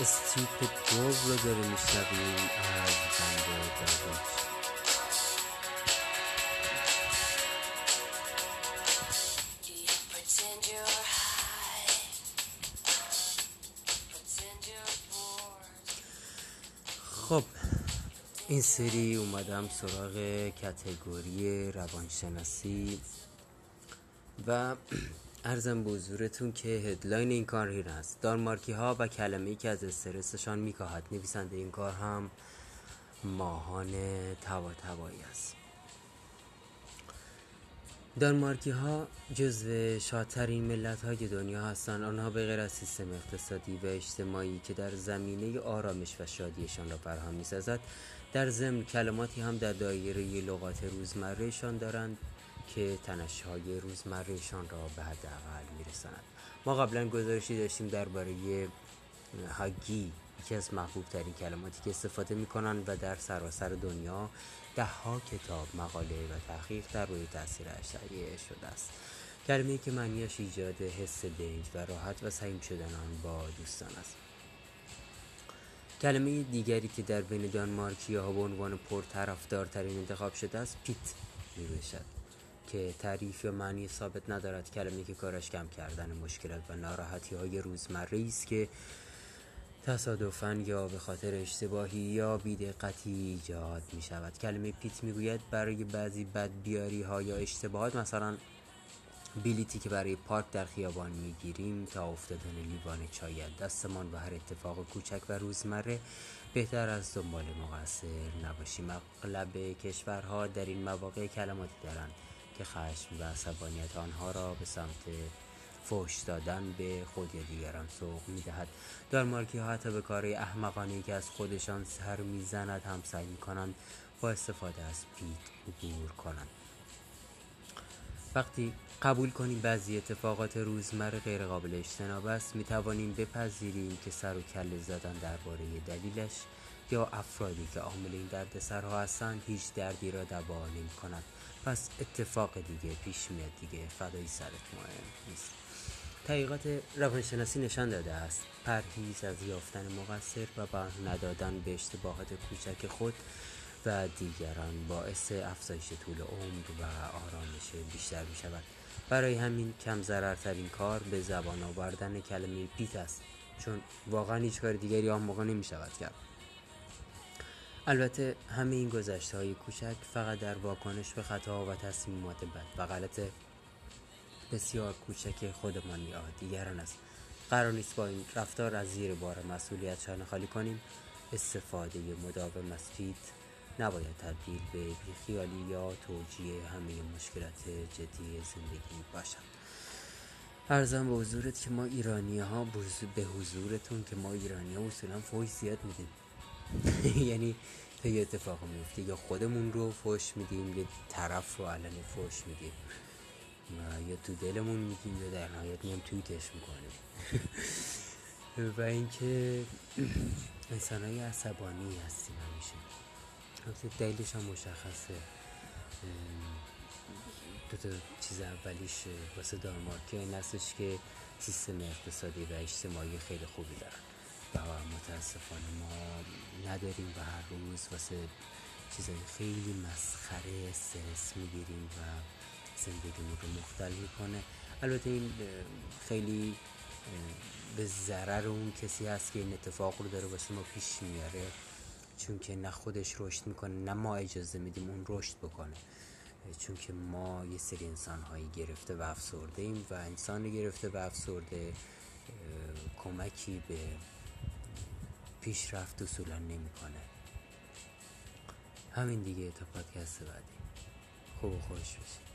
استیپ دو رو داره میشنویم از بند دارویش خب این سری اومدم سراغ کتگوری روانشناسی و ارزم به حضورتون که هدلاین این کار این است. دانمارکی ها و کلمه ای که از استرسشان میکاهد نویسنده این کار هم ماهان توا توایی است. دانمارکی ها جزو شادترین ملت های دنیا هستند. آنها به غیر از سیستم اقتصادی و اجتماعی که در زمینه آرامش و شادیشان را فراهم می‌سازد در ضمن کلماتی هم در دایره لغات روزمرهشان دارند. که تنشهای روزمرهشان را به حداقل میرساند. ما قبلا گزارشی داشتیم درباره هاگی یکی از محبوب ترین کلماتی که استفاده می‌کنند و در سراسر دنیا ده ها کتاب مقاله و تحقیق در روی تاثیرش تهیه شده است. کلمه که معنیش ایجاد حس دنج و راحت و سعیم شدن آن با دوستان است. کلمه دیگری که در بین دانمارکی ها به عنوان پرطرفدارترین انتخاب شده است پیت می که تعریف یا معنی ثابت ندارد. کلمه که کارش کم کردن مشکلات و ناراحتی های روزمره است که تصادفا یا به خاطر اشتباهی یا بیدقتی ایجاد می شود کلمه پیت می گوید برای بعضی بدبیاری ها یا اشتباهات مثلا بیلیتی که برای پارک در خیابان می‌گیریم تا افتادن لیوان چای دستمان و هر اتفاق کوچک و روزمره بهتر از دنبال مقصر نباشیم. اغلب کشورها در این مواقع کلماتی دارند که خشم و عصبانیت آنها را به سمت فوش دادن به خود یا دیگران سوق می‌دهد. دانمارکی ها حتی به کار احمقانه که از خودشان سر می‌زند هم سعی می‌کنند با استفاده از پیت عبور کنند. وقتی قبول کنیم بعضی اتفاقات روزمره غیر قابل اجتناب است می توانیم بپذیریم که سر و کله زدن درباره دلیلش یا افرادی که عامل این دردسرها هستند هیچ دردی را دوا نمی کند پس اتفاق دیگه پیش میاد دیگه فدای سرت مهم نیست. تحقیقات روانشناسی نشان داده است. پرهیز از یافتن مقصر و بر ندادن به اشتباهات کوچک خود و دیگران باعث افزایش طول عمر و آرامش بیشتر می شود برای همین کم ضررترین کار به زبان آوردن کلمه پیت است. چون واقعا هیچ کار دیگری آن موقع نمی شود کرد. البته همه این گذشته های کوچک فقط در واکنش به خطا و تصمیمات بد. و غلط بسیار کوچک خودمان یا دیگران است قرار نیست با این رفتار از زیر بار مسئولیت شانه خالی کنیم. استفاده مداوم از فیت نباید تبدیل به بیخیالی یا توجیه همه مشکلات جدی زندگی باشد. ارزم به حضورت که ما ایرانی ها به حضورتون که ما ایرانی ها اصولا فوش زیاد میدیم. یعنی یه اتفاق میفته. یا خودمون رو فوش میدیم یا طرف رو علن فوش میدیم. یا تو دلمون میگیم یا در نهایت میام تویتش می‌کنیم. و اینکه انسان های عصبانی هستیم همیشه. دلیلش هم مشخصه. دو تا چیز اولیش واسه دانمارکی این هستش که سیستم اقتصادی و اجتماعی خیلی خوبی دارن. و متاسفانه ما نداریم و هر روز واسه چیزای خیلی مسخره استرس می‌گیریم و زندگیمون رو مختل می‌کنه. البته این خیلی به ضرر اون کسی هست که این اتفاق رو داره واسه ما پیش میاره چون که نه خودش رشد می‌کنه نه ما اجازه میدیم اون رشد بکنه. چون که ما یه سری انسان هایی گرفته و افسرده ایم و انسان گرفته و افسرده کمکی به پیشرفت اصولا نمی‌کنه. همین دیگه تا پادکست بعدی. خوب و خوش باشید.